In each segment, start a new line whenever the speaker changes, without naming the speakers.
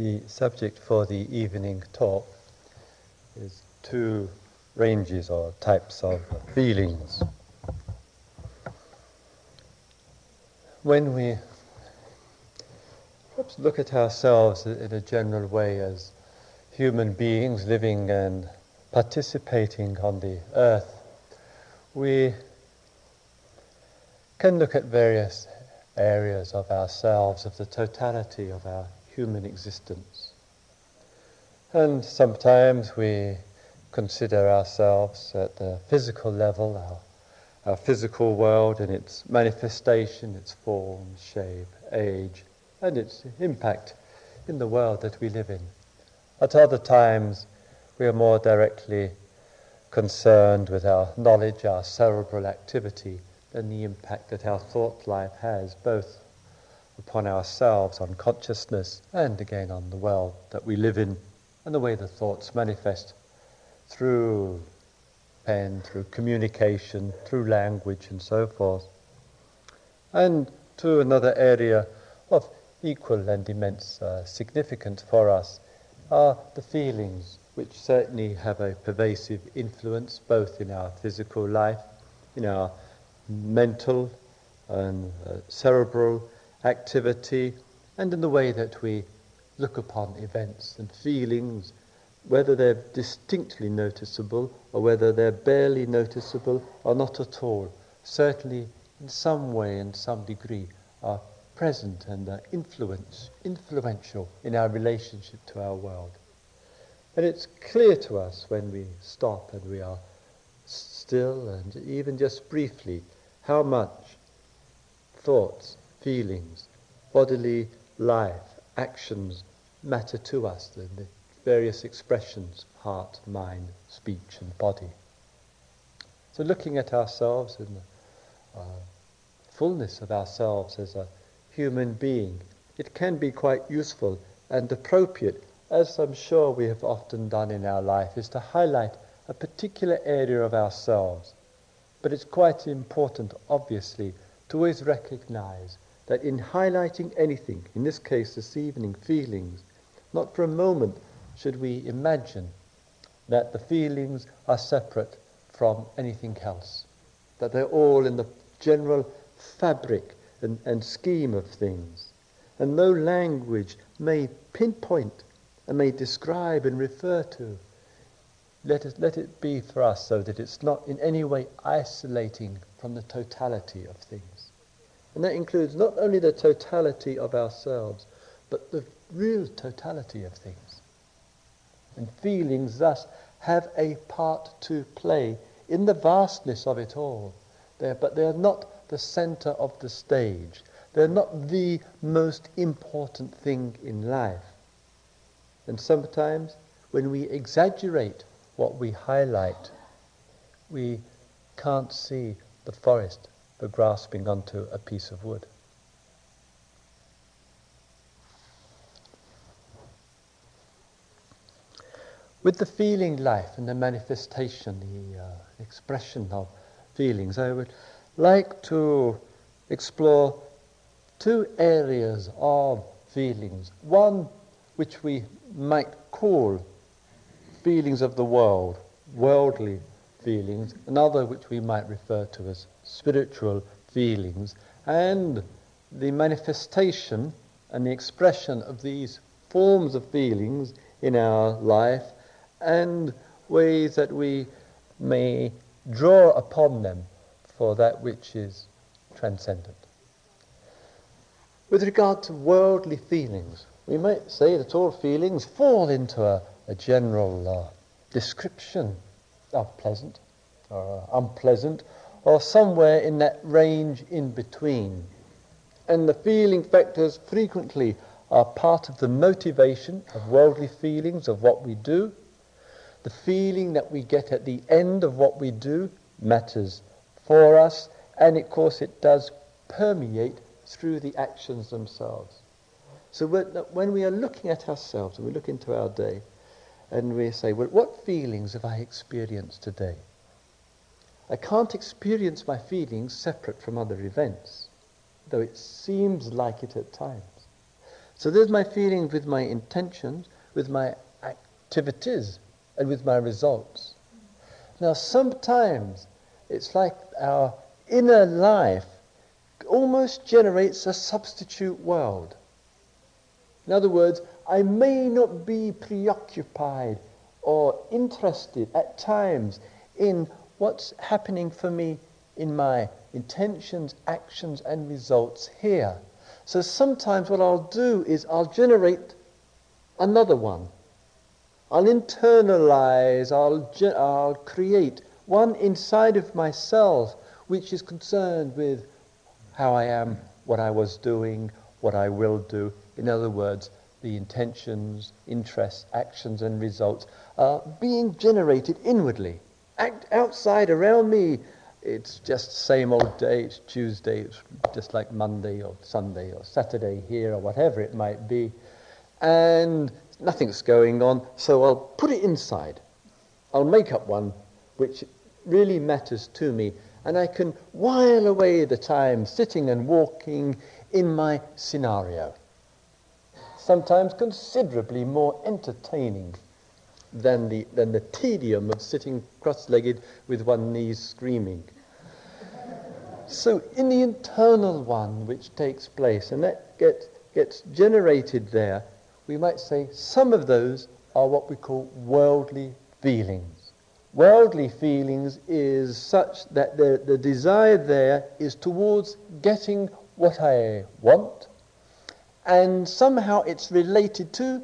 The subject for the evening talk is two ranges or types of feelings. When we perhaps look at ourselves in a general way as human beings living and participating on the earth, we can look at various areas of ourselves, of the totality of our human existence. And sometimes we consider ourselves at the physical level, our, our physical world and its manifestation, its form, shape, age, and its impact in the world that we live in. At other times, we are more directly concerned with our knowledge, our cerebral activity, and the impact that our thought life has, both upon ourselves, on consciousness, and again on the world that we live in, and the way the thoughts manifest through pen, through communication, through language, and so forth. And to another area of equal and immense uh, significance for us are the feelings, which certainly have a pervasive influence both in our physical life, in our mental and uh, cerebral activity, and in the way that we look upon events and feelings, whether they're distinctly noticeable or whether they're barely noticeable or not at all, certainly in some way, in some degree, are present and are influence, influential in our relationship to our world. And it's clear to us when we stop and we are still and even just briefly how much thoughts, feelings, bodily life, actions matter to us, the, the various expressions, heart, mind, speech, and body. So, looking at ourselves in the uh, fullness of ourselves as a human being, it can be quite useful and appropriate, as I'm sure we have often done in our life, is to highlight a particular area of ourselves but it's quite important, obviously, to always recognize that in highlighting anything, in this case this evening, feelings, not for a moment should we imagine that the feelings are separate from anything else, that they're all in the general fabric and, and scheme of things. And no language may pinpoint and may describe and refer to let it, let it be for us so that it's not in any way isolating from the totality of things. And that includes not only the totality of ourselves, but the real totality of things. And feelings thus have a part to play in the vastness of it all. They're, but they're not the center of the stage. They're not the most important thing in life. And sometimes when we exaggerate what we highlight, we can't see the forest for grasping onto a piece of wood. With the feeling life and the manifestation, the uh, expression of feelings, I would like to explore two areas of feelings. One which we might call feelings of the world, worldly feelings, another which we might refer to as spiritual feelings, and the manifestation and the expression of these forms of feelings in our life and ways that we may draw upon them for that which is transcendent. With regard to worldly feelings, we might say that all feelings fall into a a general uh, description of pleasant or uh, unpleasant or somewhere in that range in between. And the feeling factors frequently are part of the motivation of worldly feelings of what we do. The feeling that we get at the end of what we do matters for us, and of course it does permeate through the actions themselves. So when we are looking at ourselves and we look into our day, and we say, well, what feelings have I experienced today? I can't experience my feelings separate from other events, though it seems like it at times. So there's my feelings with my intentions, with my activities, and with my results. Now, sometimes it's like our inner life almost generates a substitute world. In other words, I may not be preoccupied or interested at times in what's happening for me in my intentions, actions, and results here. So sometimes what I'll do is I'll generate another one. I'll internalize, I'll, ge- I'll create one inside of myself which is concerned with how I am, what I was doing, what I will do. In other words, the intentions, interests, actions, and results are being generated inwardly. Act outside around me, it's just same old day, it's Tuesday, it's just like Monday or Sunday or Saturday here or whatever it might be. And nothing's going on, so I'll put it inside. I'll make up one which really matters to me, and I can while away the time sitting and walking in my scenario. Sometimes considerably more entertaining than the, than the tedium of sitting cross legged with one knee screaming. So, in the internal one which takes place, and that gets, gets generated there, we might say some of those are what we call worldly feelings. Worldly feelings is such that the, the desire there is towards getting what I want, and somehow it's related to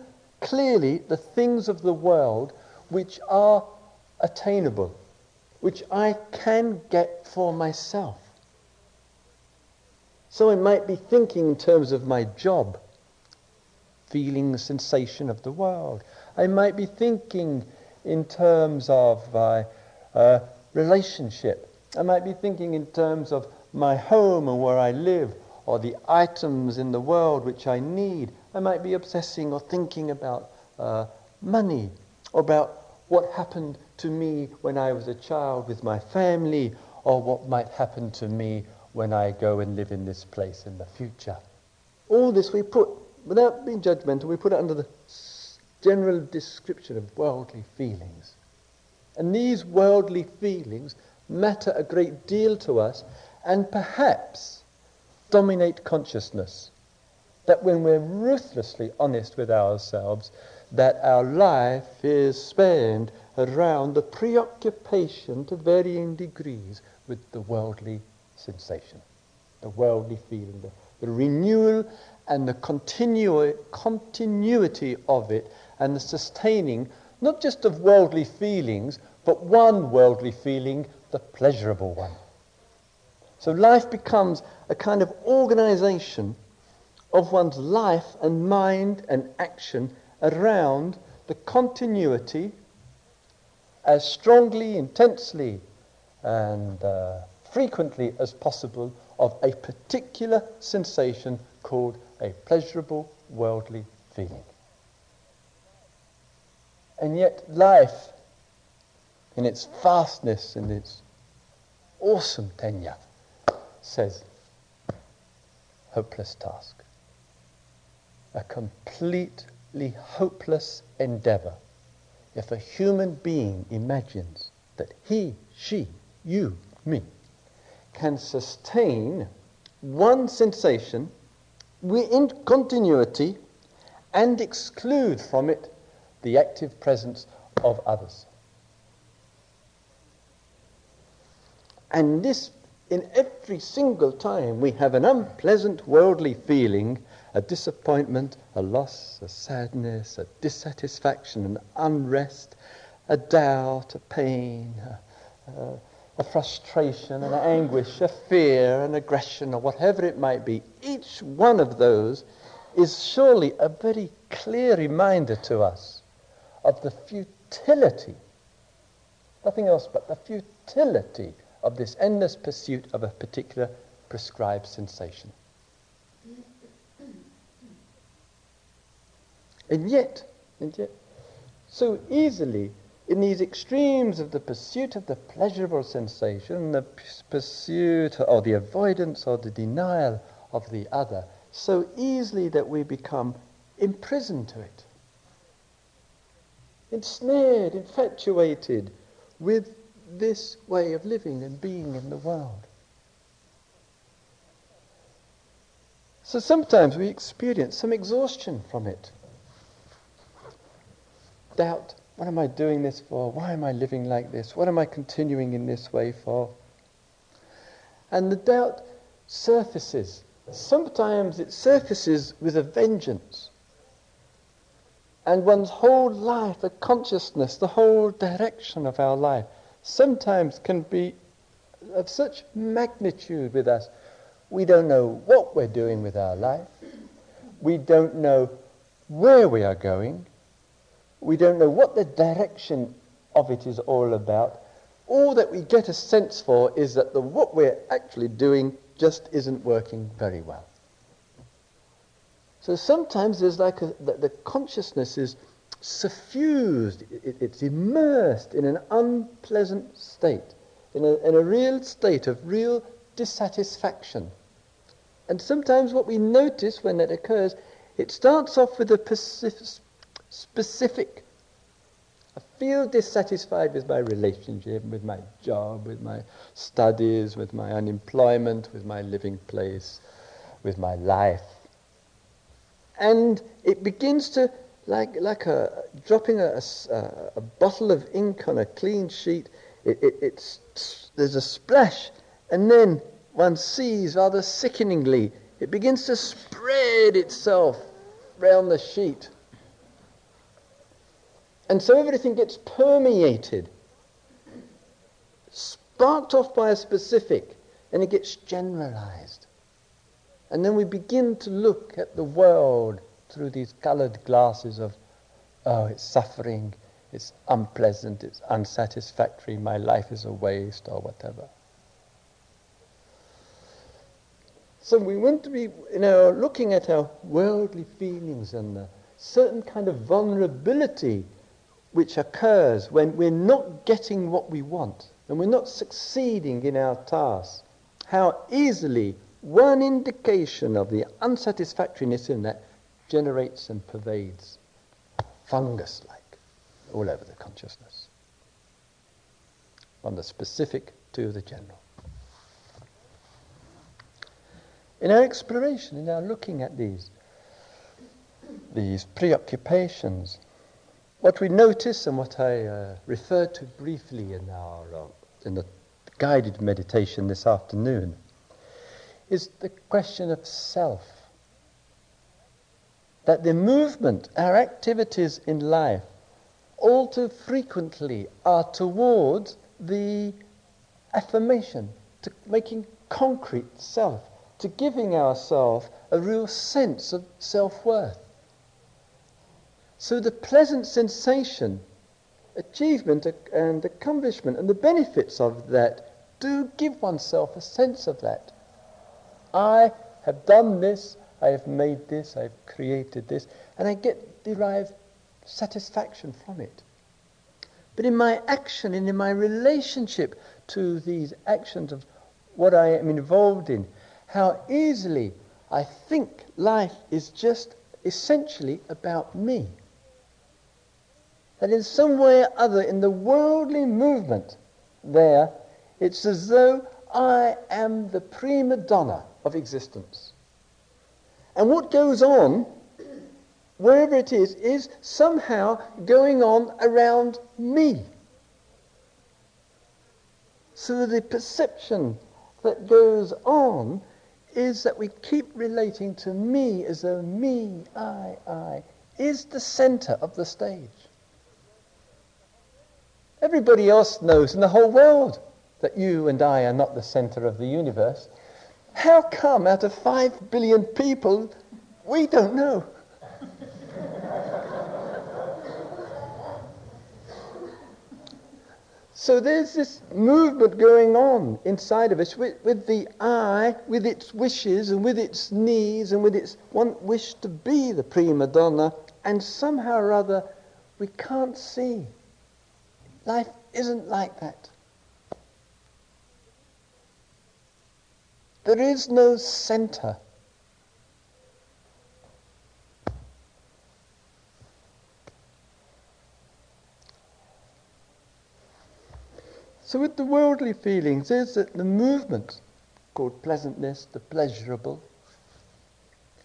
clearly the things of the world which are attainable, which I can get for myself. So I might be thinking in terms of my job feeling the sensation of the world. I might be thinking in terms of my uh, relationship. I might be thinking in terms of my home and where I live, or the items in the world which I need. I might be obsessing or thinking about uh, money, or about what happened to me when I was a child with my family, or what might happen to me when I go and live in this place in the future. All this we put without being judgmental, we put it under the general description of worldly feelings. And these worldly feelings matter a great deal to us and perhaps dominate consciousness. That when we're ruthlessly honest with ourselves, that our life is spent around the preoccupation to varying degrees with the worldly sensation, the worldly feeling, the, the renewal and the continu- continuity of it and the sustaining, not just of worldly feelings, but one worldly feeling, the pleasurable one. So life becomes a kind of organization of one's life and mind and action around the continuity as strongly, intensely, and uh, frequently as possible of a particular sensation called a pleasurable worldly feeling. And yet, life, in its vastness and its awesome tenure, says, hopeless task. A completely hopeless endeavor if a human being imagines that he, she, you, me, can sustain one sensation in continuity and exclude from it the active presence of others. And this, in every single time, we have an unpleasant worldly feeling, a disappointment, a loss, a sadness, a dissatisfaction, an unrest, a doubt, a pain, a, a frustration, an anguish, a fear, an aggression, or whatever it might be, each one of those is surely a very clear reminder to us of the futility, nothing else but the futility of this endless pursuit of a particular prescribed sensation. And yet, and yet, so easily in these extremes of the pursuit of the pleasurable sensation, the pursuit or the avoidance or the denial of the other, so easily that we become imprisoned to it, ensnared, infatuated with this way of living and being in the world. So sometimes we experience some exhaustion from it. Doubt, what am I doing this for? Why am I living like this? What am I continuing in this way for? And the doubt surfaces. Sometimes it surfaces with a vengeance. And one's whole life, the consciousness, the whole direction of our life, sometimes can be of such magnitude with us. We don't know what we're doing with our life. We don't know where we are going. We don't know what the direction of it is all about. All that we get a sense for is that the, what we're actually doing just isn't working very well. So sometimes there's like a, the, the consciousness is suffused, it, it's immersed in an unpleasant state, in a, in a real state of real dissatisfaction. And sometimes what we notice when that occurs, it starts off with a specific. I feel dissatisfied with my relationship, with my job, with my studies, with my unemployment, with my living place, with my life. And it begins to, like, like a, dropping a, a, a bottle of ink on a clean sheet, it, it, it's, there's a splash, and then one sees rather sickeningly, it begins to spread itself round the sheet. And so everything gets permeated, sparked off by a specific, and it gets generalized. And then we begin to look at the world through these colored glasses of, oh, it's suffering, it's unpleasant, it's unsatisfactory, my life is a waste, or whatever. So we want to be, you know, looking at our worldly feelings and the certain kind of vulnerability which occurs when we're not getting what we want and we're not succeeding in our tasks. How easily one indication of the unsatisfactoriness in that generates and pervades fungus like all over the consciousness. From the specific to the general. In our exploration, in our looking at these, these preoccupations, what we notice and what I uh, referred to briefly in our uh, in the guided meditation this afternoon is the question of self. That the movement, our activities in life, all too frequently are towards the affirmation, to making concrete self to giving ourselves a real sense of self worth. So the pleasant sensation, achievement, and accomplishment, and the benefits of that do give oneself a sense of that. I have done this, I have made this, I have created this, and I get derived satisfaction from it. But in my action and in my relationship to these actions of what I am involved in, how easily I think life is just essentially about me. That in some way or other, in the worldly movement there, it's as though I am the prima donna of existence. And what goes on, wherever it is, is somehow going on around me. So the perception that goes on is that we keep relating to me as though me, I, I, is the center of the stage. Everybody else knows in the whole world that you and I are not the center of the universe. How come out of five billion people we don't know? So there's this movement going on inside of us with, with, the I, with its wishes and with its needs and with its one wish to be the prima donna, and somehow or other we can't see. Life isn't like that. There is no center. So, with the worldly feelings, is that the movement called pleasantness, the pleasurable,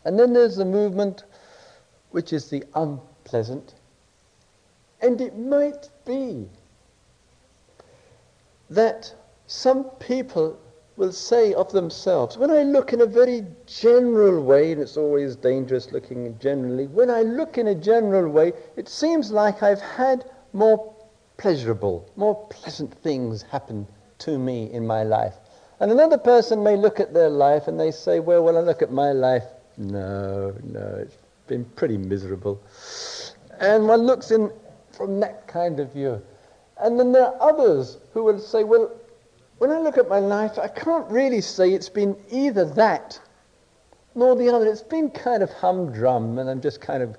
and then there's the movement which is the unpleasant, and it might be that some people will say of themselves, when I look in a very general way, and it's always dangerous looking generally, when I look in a general way, it seems like I've had more pleasurable, more pleasant things happen to me in my life. And another person may look at their life and they say, well, when I look at my life, no, no, it's been pretty miserable. And one looks in from that kind of view. And then there are others who will say, well, when I look at my life, I can't really say it's been either that nor the other. It's been kind of humdrum, and I'm just kind of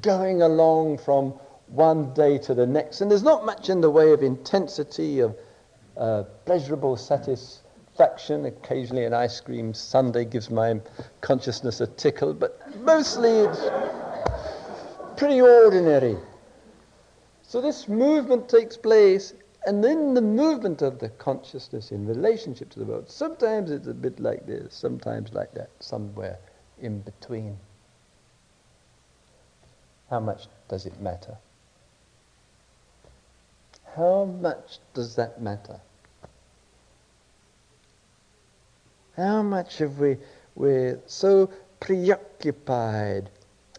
going along from one day to the next. And there's not much in the way of intensity, of uh, pleasurable satisfaction. Occasionally, an ice cream sundae gives my consciousness a tickle, but mostly it's pretty ordinary. So, this movement takes place, and then the movement of the consciousness in relationship to the world. Sometimes it's a bit like this, sometimes like that, somewhere in between. How much does it matter? How much does that matter? How much have we, we're so preoccupied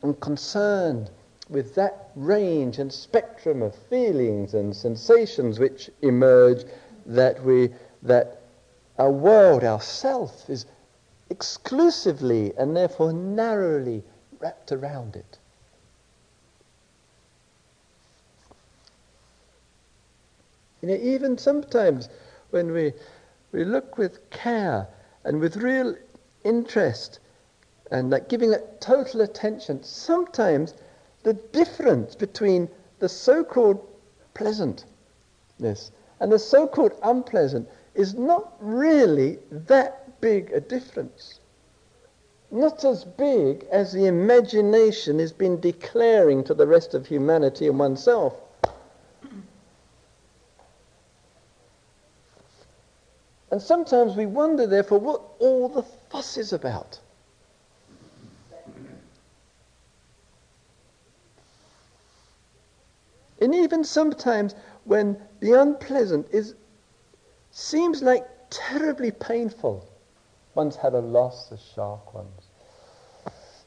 and concerned with that range and spectrum of feelings and sensations which emerge that we that our world, our self, is exclusively and therefore narrowly wrapped around it. You know, even sometimes when we, we look with care and with real interest and like giving that total attention, sometimes the difference between the so-called pleasantness and the so-called unpleasant is not really that big a difference. Not as big as the imagination has been declaring to the rest of humanity and oneself. And sometimes we wonder, therefore, what all the fuss is about. And even sometimes when the unpleasant is seems like terribly painful. One's had a loss, a shark one's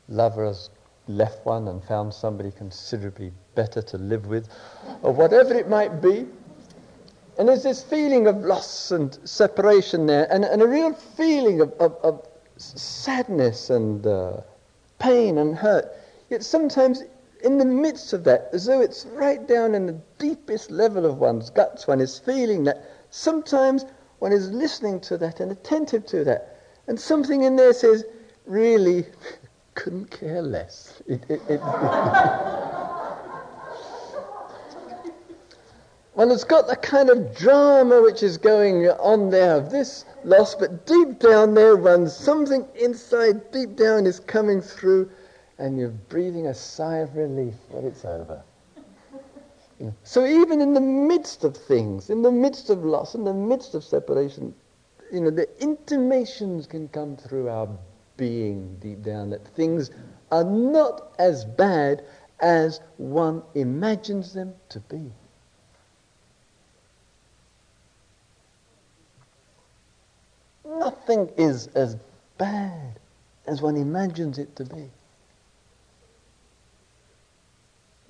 lover has left one and found somebody considerably better to live with, or whatever it might be. And there's this feeling of loss and separation there, and, and a real feeling of, of, of sadness and uh, pain and hurt. Yet sometimes, in the midst of that, as though it's right down in the deepest level of one's guts, one is feeling that. Sometimes one is listening to that and attentive to that. And something in there says, really, couldn't care less. It, it, it, Well, it's got the kind of drama which is going on there of this loss, but deep down there runs something inside, deep down is coming through, and you're breathing a sigh of relief that it's over. So even in the midst of things, in the midst of loss, in the midst of separation, you know, the intimations can come through our being deep down that things are not as bad as one imagines them to be. Nothing is as bad as one imagines it to be. And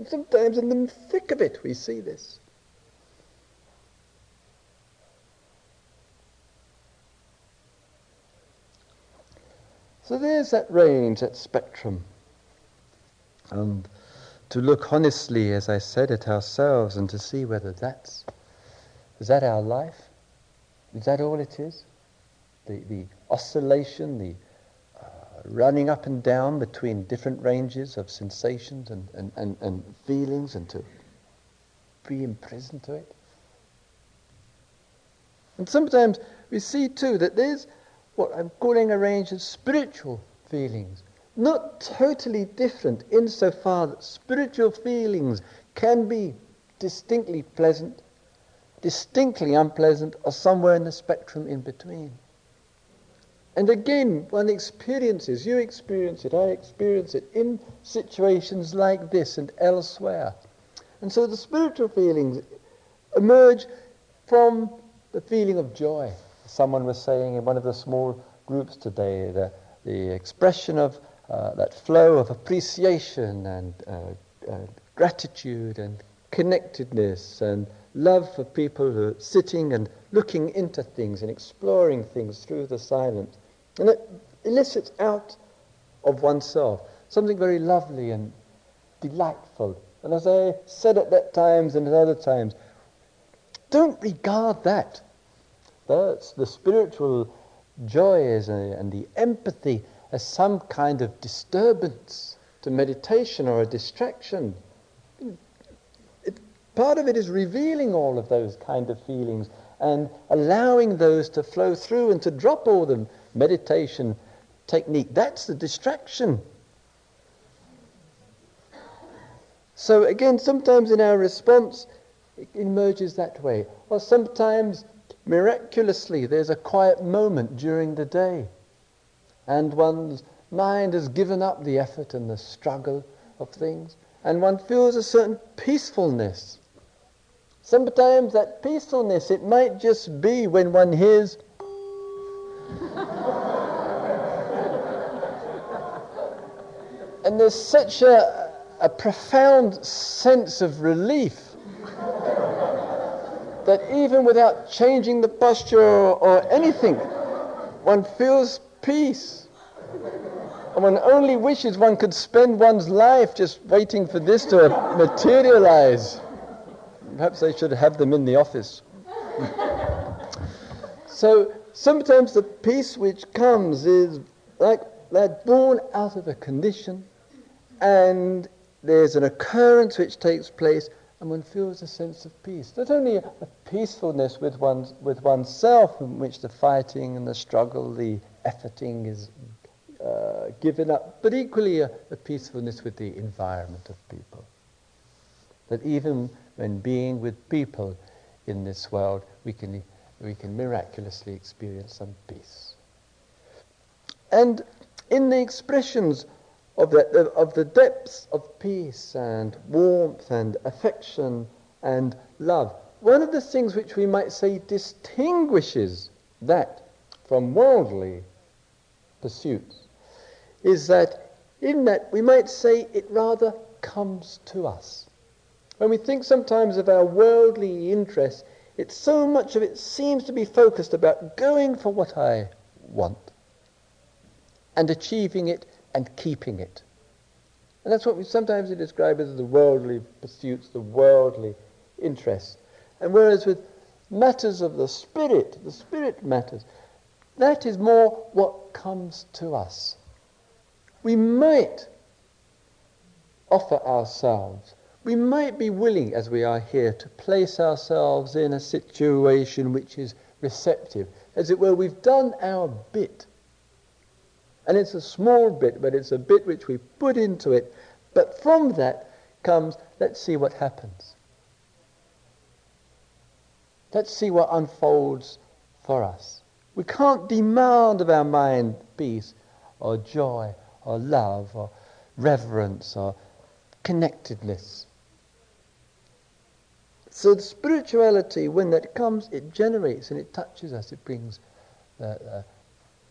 sometimes in the thick of it we see this. So there's that range, that spectrum. And to look honestly, as I said, at ourselves and to see whether that's, is that our life? Is that all it is? the, the oscillation, the running up and down between different ranges of sensations and, and, and, and feelings and to be imprisoned to it. And sometimes we see too that there's what I'm calling a range of spiritual feelings, not totally different insofar that spiritual feelings can be distinctly pleasant, distinctly unpleasant, or somewhere in the spectrum in between. And again, one experiences, you experience it, I experience it in situations like this and elsewhere. And so the spiritual feelings emerge from the feeling of joy. Someone was saying in one of the small groups today, the, the expression of uh, that flow of appreciation and uh, uh, gratitude and connectedness and love for people who are sitting and looking into things and exploring things through the silence. And it elicits out of oneself something very lovely and delightful. And as I said at that times and at other times, don't regard that. That's the spiritual joys and the empathy as some kind of disturbance to meditation or a distraction. It, part of it is revealing all of those kind of feelings and allowing those to flow through and to drop all them. Meditation technique, that's the distraction. So again, sometimes in our response, it emerges that way. Or sometimes, miraculously, there's a quiet moment during the day and one's mind has given up the effort and the struggle of things, and one feels a certain peacefulness. Sometimes that peacefulness, it might just be when one hears. And there's such a, a profound sense of relief that even without changing the posture or, or anything, one feels peace. And one only wishes one could spend one's life just waiting for this to materialize. Perhaps they should have them in the office. so sometimes the peace which comes is like they're born out of a condition, and there's an occurrence which takes place, and one feels a sense of peace. Not only a, peacefulness with, one's, with oneself, in which the fighting and the struggle, the efforting is uh, given up, but equally a, a peacefulness with the environment of people. That even when being with people in this world, we can, we can miraculously experience some peace. And in the expressions of the, of the depths of peace and warmth and affection and love, one of the things which we might say distinguishes that from worldly pursuits is that in that we might say it rather comes to us. When we think sometimes of our worldly interests, it's so much of it seems to be focused about going for what I want and achieving it and keeping it. And that's what we sometimes describe as the worldly pursuits, the worldly interests. And whereas with matters of the spirit, the spirit matters, that is more what comes to us. We might offer ourselves. We might be willing, as we are here, to place ourselves in a situation which is receptive. As it were, we've done our bit. And it's a small bit, but it's a bit which we put into it. But from that comes, let's see what happens. Let's see what unfolds for us. We can't demand of our mind peace or joy or love or reverence or connectedness. So the spirituality, when that comes, it generates and it touches us. It brings uh, uh,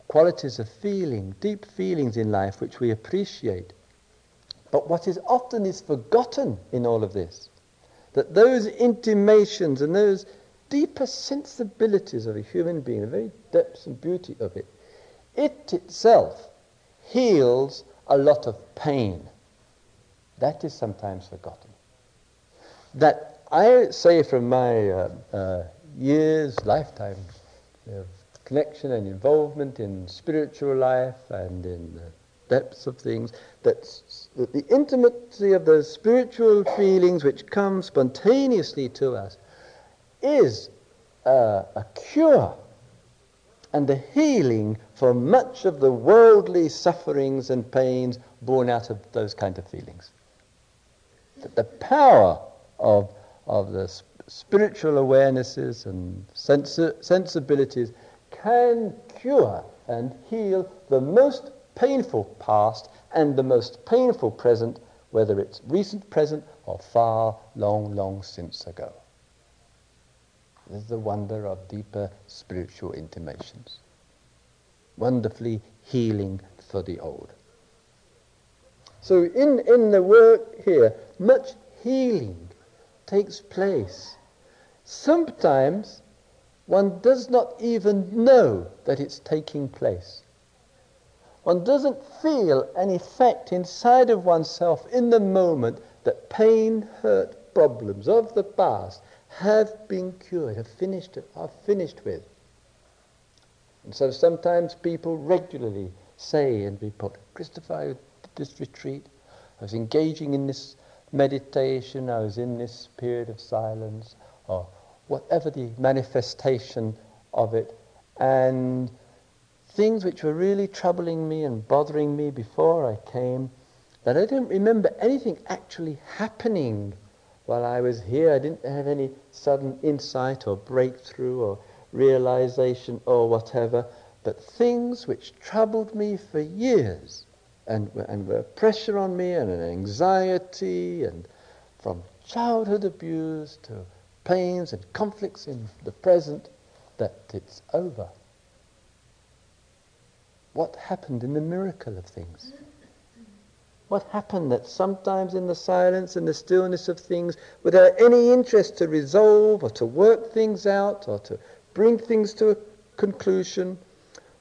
qualities of feeling, deep feelings in life which we appreciate. But what is often is forgotten in all of this, that those intimations and those deeper sensibilities of a human being, the very depths and beauty of it, it itself heals a lot of pain. That is sometimes forgotten. That I say from my uh, uh, years, lifetime of connection and involvement in spiritual life and in the depths of things, that, that the intimacy of those spiritual feelings which come spontaneously to us is uh, a cure and a healing for much of the worldly sufferings and pains born out of those kind of feelings. That the power of, of the spiritual awarenesses and sensibilities can cure and heal the most painful past and the most painful present, whether it's recent present or far, long, long since ago. This is the wonder of deeper spiritual intimations. Wonderfully healing for the old. So in, in the work here, much healing takes place. Sometimes one does not even know that it's taking place. One doesn't feel an effect inside of oneself in the moment that pain, hurt, problems of the past have been cured, have finished, are finished with. And so sometimes people regularly say and report, Christopher, I did this retreat, I was engaging in this meditation, I was in this period of silence, or whatever the manifestation of it, and things which were really troubling me and bothering me before I came, that I didn't remember anything actually happening while I was here. I didn't have any sudden insight or breakthrough or realization or whatever, but things which troubled me for years and, and were pressure on me and an anxiety and from childhood abuse to pains and conflicts in the present, that it's over. What happened in the miracle of things? What happened that sometimes in the silence and the stillness of things, without any interest to resolve or to work things out or to bring things to a conclusion,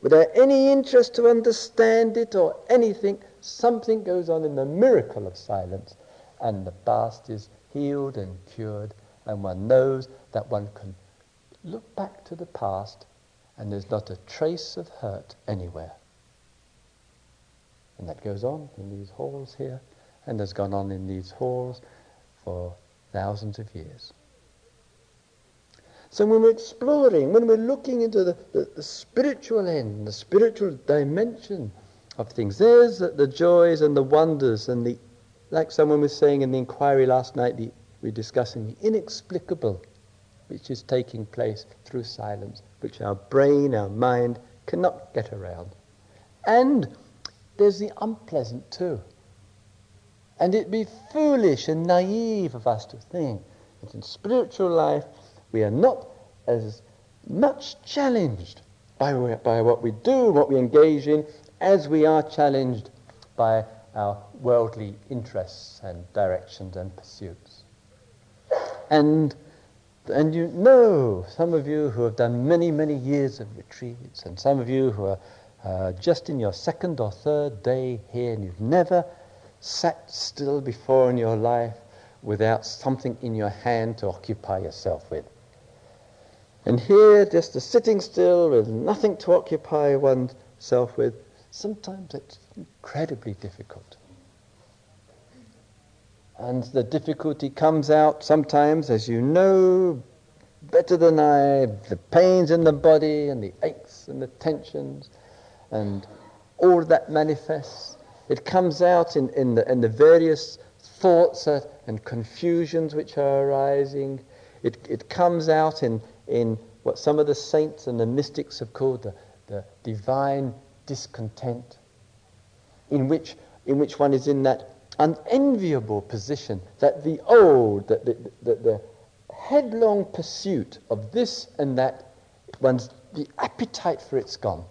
without any interest to understand it or anything, something goes on in the miracle of silence and the past is healed and cured and one knows that one can look back to the past and there's not a trace of hurt anywhere. And that goes on in these halls here, and has gone on in these halls for thousands of years. So when we're exploring, when we're looking into the, the, the spiritual end, the spiritual dimension of things, there's the, the, joys and the wonders and the, like someone was saying in the inquiry last night, the, we're discussing the inexplicable which is taking place through silence, which our brain, our mind cannot get around. And there's the unpleasant too. And it'd be foolish and naive of us to think that in spiritual life we are not as much challenged by, by what we do, what we engage in, as we are challenged by our worldly interests and directions and pursuits. And, and you know, some of you who have done many, many years of retreats, and some of you who are uh, just in your second or third day here, and you've never sat still before in your life without something in your hand to occupy yourself with. And here, just a sitting still with nothing to occupy oneself with, sometimes it's incredibly difficult. And the difficulty comes out sometimes, as you know better than I, the pains in the body and the aches and the tensions and all that manifests. It comes out in, in, the, in the various thoughts and confusions which are arising. It, it comes out in, in what some of the saints and the mystics have called the, the divine discontent, in which, in which one is in that unenviable position that the old, that the, the, the headlong pursuit of this and that, one's, the appetite for it's gone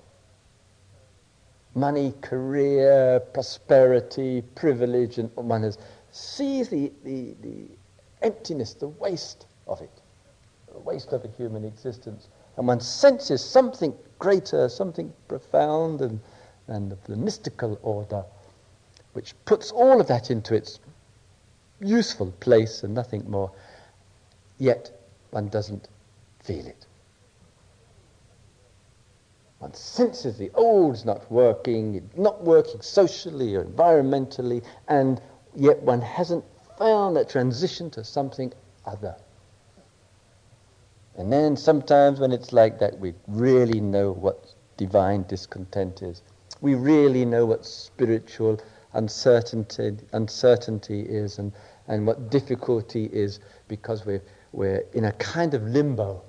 money, career, prosperity, privilege, and one has sees the, the, the emptiness, the waste of it, the waste of a human existence. And one senses something greater, something profound and, and of the mystical order, which puts all of that into its useful place and nothing more. Yet one doesn't feel it. One senses the old's not working, not working socially or environmentally, and yet one hasn't found that transition to something other. And then sometimes when it's like that, we really know what divine discontent is. We really know what spiritual uncertainty, uncertainty is and, and what difficulty is because we've, we're in a kind of limbo.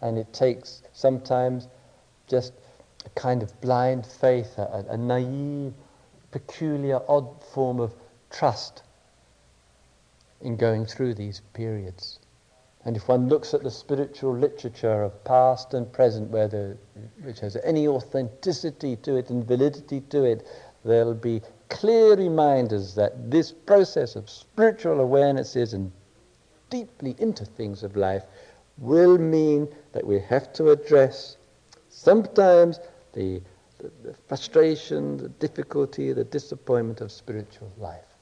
And it takes sometimes just a kind of blind faith, a, a naive, peculiar, odd form of trust in going through these periods. And if one looks at the spiritual literature of past and present, where the, which has any authenticity to it and validity to it, there'll be clear reminders that this process of spiritual awarenesses and deeply into things of life will mean that we have to address sometimes the, the, the frustration, the difficulty, the disappointment of spiritual life.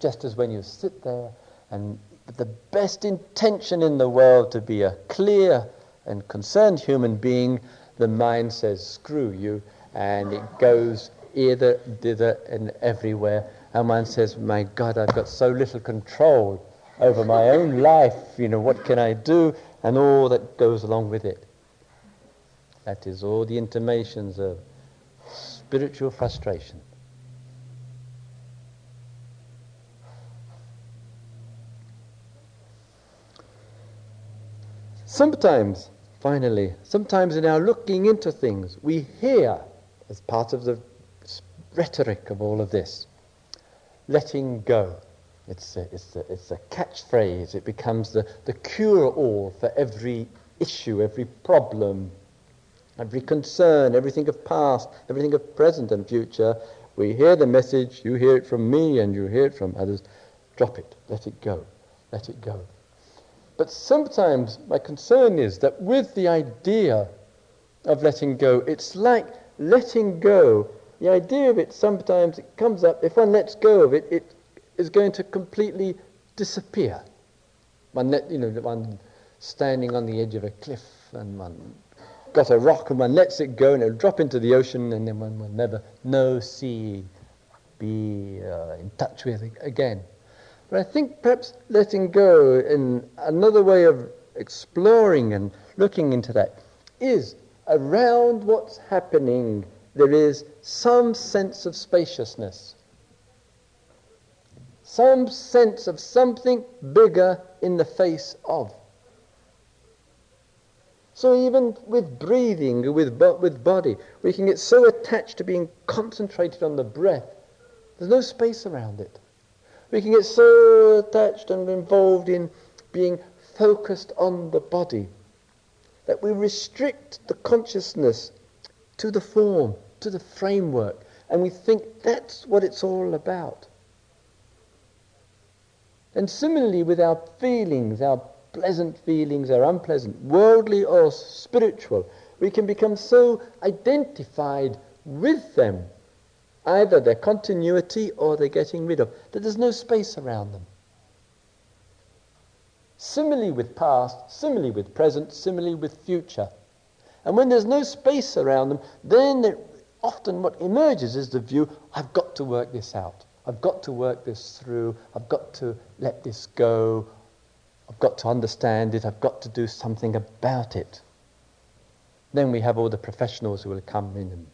Just as when you sit there and the best intention in the world to be a clear and concerned human being, the mind says, screw you, and it goes either, thither, and everywhere. And one says, my God, I've got so little control over my own life, you know, what can I do? And all that goes along with it. That is all the intimations of spiritual frustration. Sometimes, finally, sometimes in our looking into things, we hear, as part of the rhetoric of all of this, letting go. It's a, it's a, it's a catchphrase. It becomes the, the cure-all for every issue, every problem, every concern, everything of past, everything of present and future. We hear the message, you hear it from me and you hear it from others. Drop it, let it go, let it go. But sometimes my concern is that with the idea of letting go, it's like letting go. The idea of it sometimes it comes up, if one lets go of it, it is going to completely disappear. One, let, you know, one standing on the edge of a cliff and one got a rock and one lets it go and it'll drop into the ocean and then one will never know, see, be uh, in touch with again. But I think perhaps letting go in another way of exploring and looking into that is around what's happening, there is some sense of spaciousness, some sense of something bigger in the face of. So even with breathing, with, with body, we can get so attached to being concentrated on the breath, there's no space around it. We can get so attached and involved in being focused on the body that we restrict the consciousness to the form, to the framework, and we think that's what it's all about. And similarly with our feelings, our pleasant feelings, our unpleasant, worldly or spiritual, we can become so identified with them either their continuity or they're getting rid of, that there's no space around them. Similarly with past, similarly with present, similarly with future. And when there's no space around them, then often what emerges is the view, I've got to work this out. I've got to work this through. I've got to let this go. I've got to understand it. I've got to do something about it. Then we have all the professionals who will come in and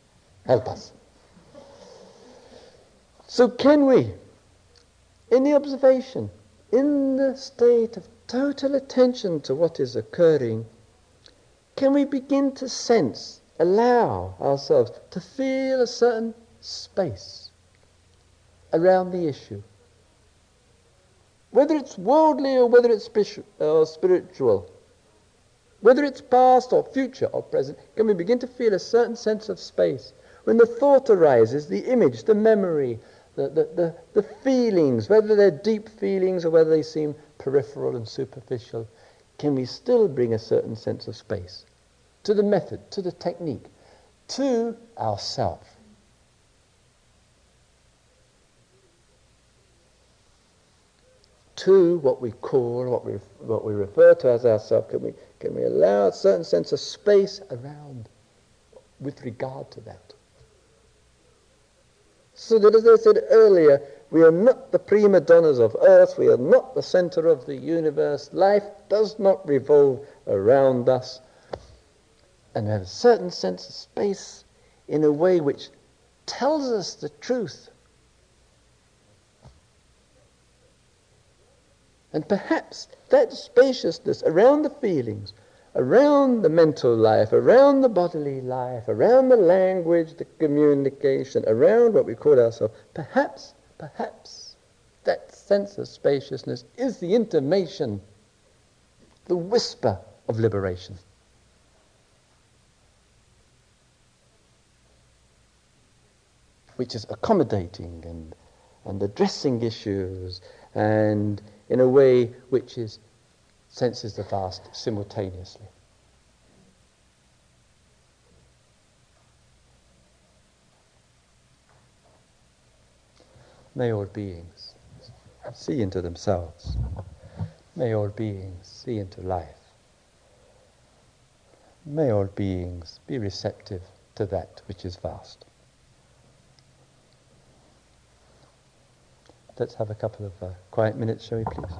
help us. So, can we, in the observation, in the state of total attention to what is occurring, can we begin to sense, allow ourselves to feel a certain space around the issue? Whether it's worldly or whether it's spiritual, whether it's past or future or present, can we begin to feel a certain sense of space? When the thought arises, the image, the memory, the, the, the, the feelings, whether they're deep feelings or whether they seem peripheral and superficial, can we still bring a certain sense of space to the method, to the technique, to ourself? To what we call, what we, what we refer to as ourself, can we, can we allow a certain sense of space around with regard to that? So that as I said earlier, we are not the prima donnas of earth, we are not the center of the universe. Life does not revolve around us. And we have a certain sense of space in a way which tells us the truth.
And perhaps that spaciousness around the feelings, around the mental life, around the bodily life, around the language, the communication, around what we call ourselves, perhaps, perhaps that sense of spaciousness is the intimation, the whisper of liberation. Which is accommodating and, and addressing issues and in a way which is senses the vast simultaneously. May all beings see into themselves. May all beings see into life. May all beings be receptive to that which is vast. Let's have a couple of uh, quiet minutes, shall we please?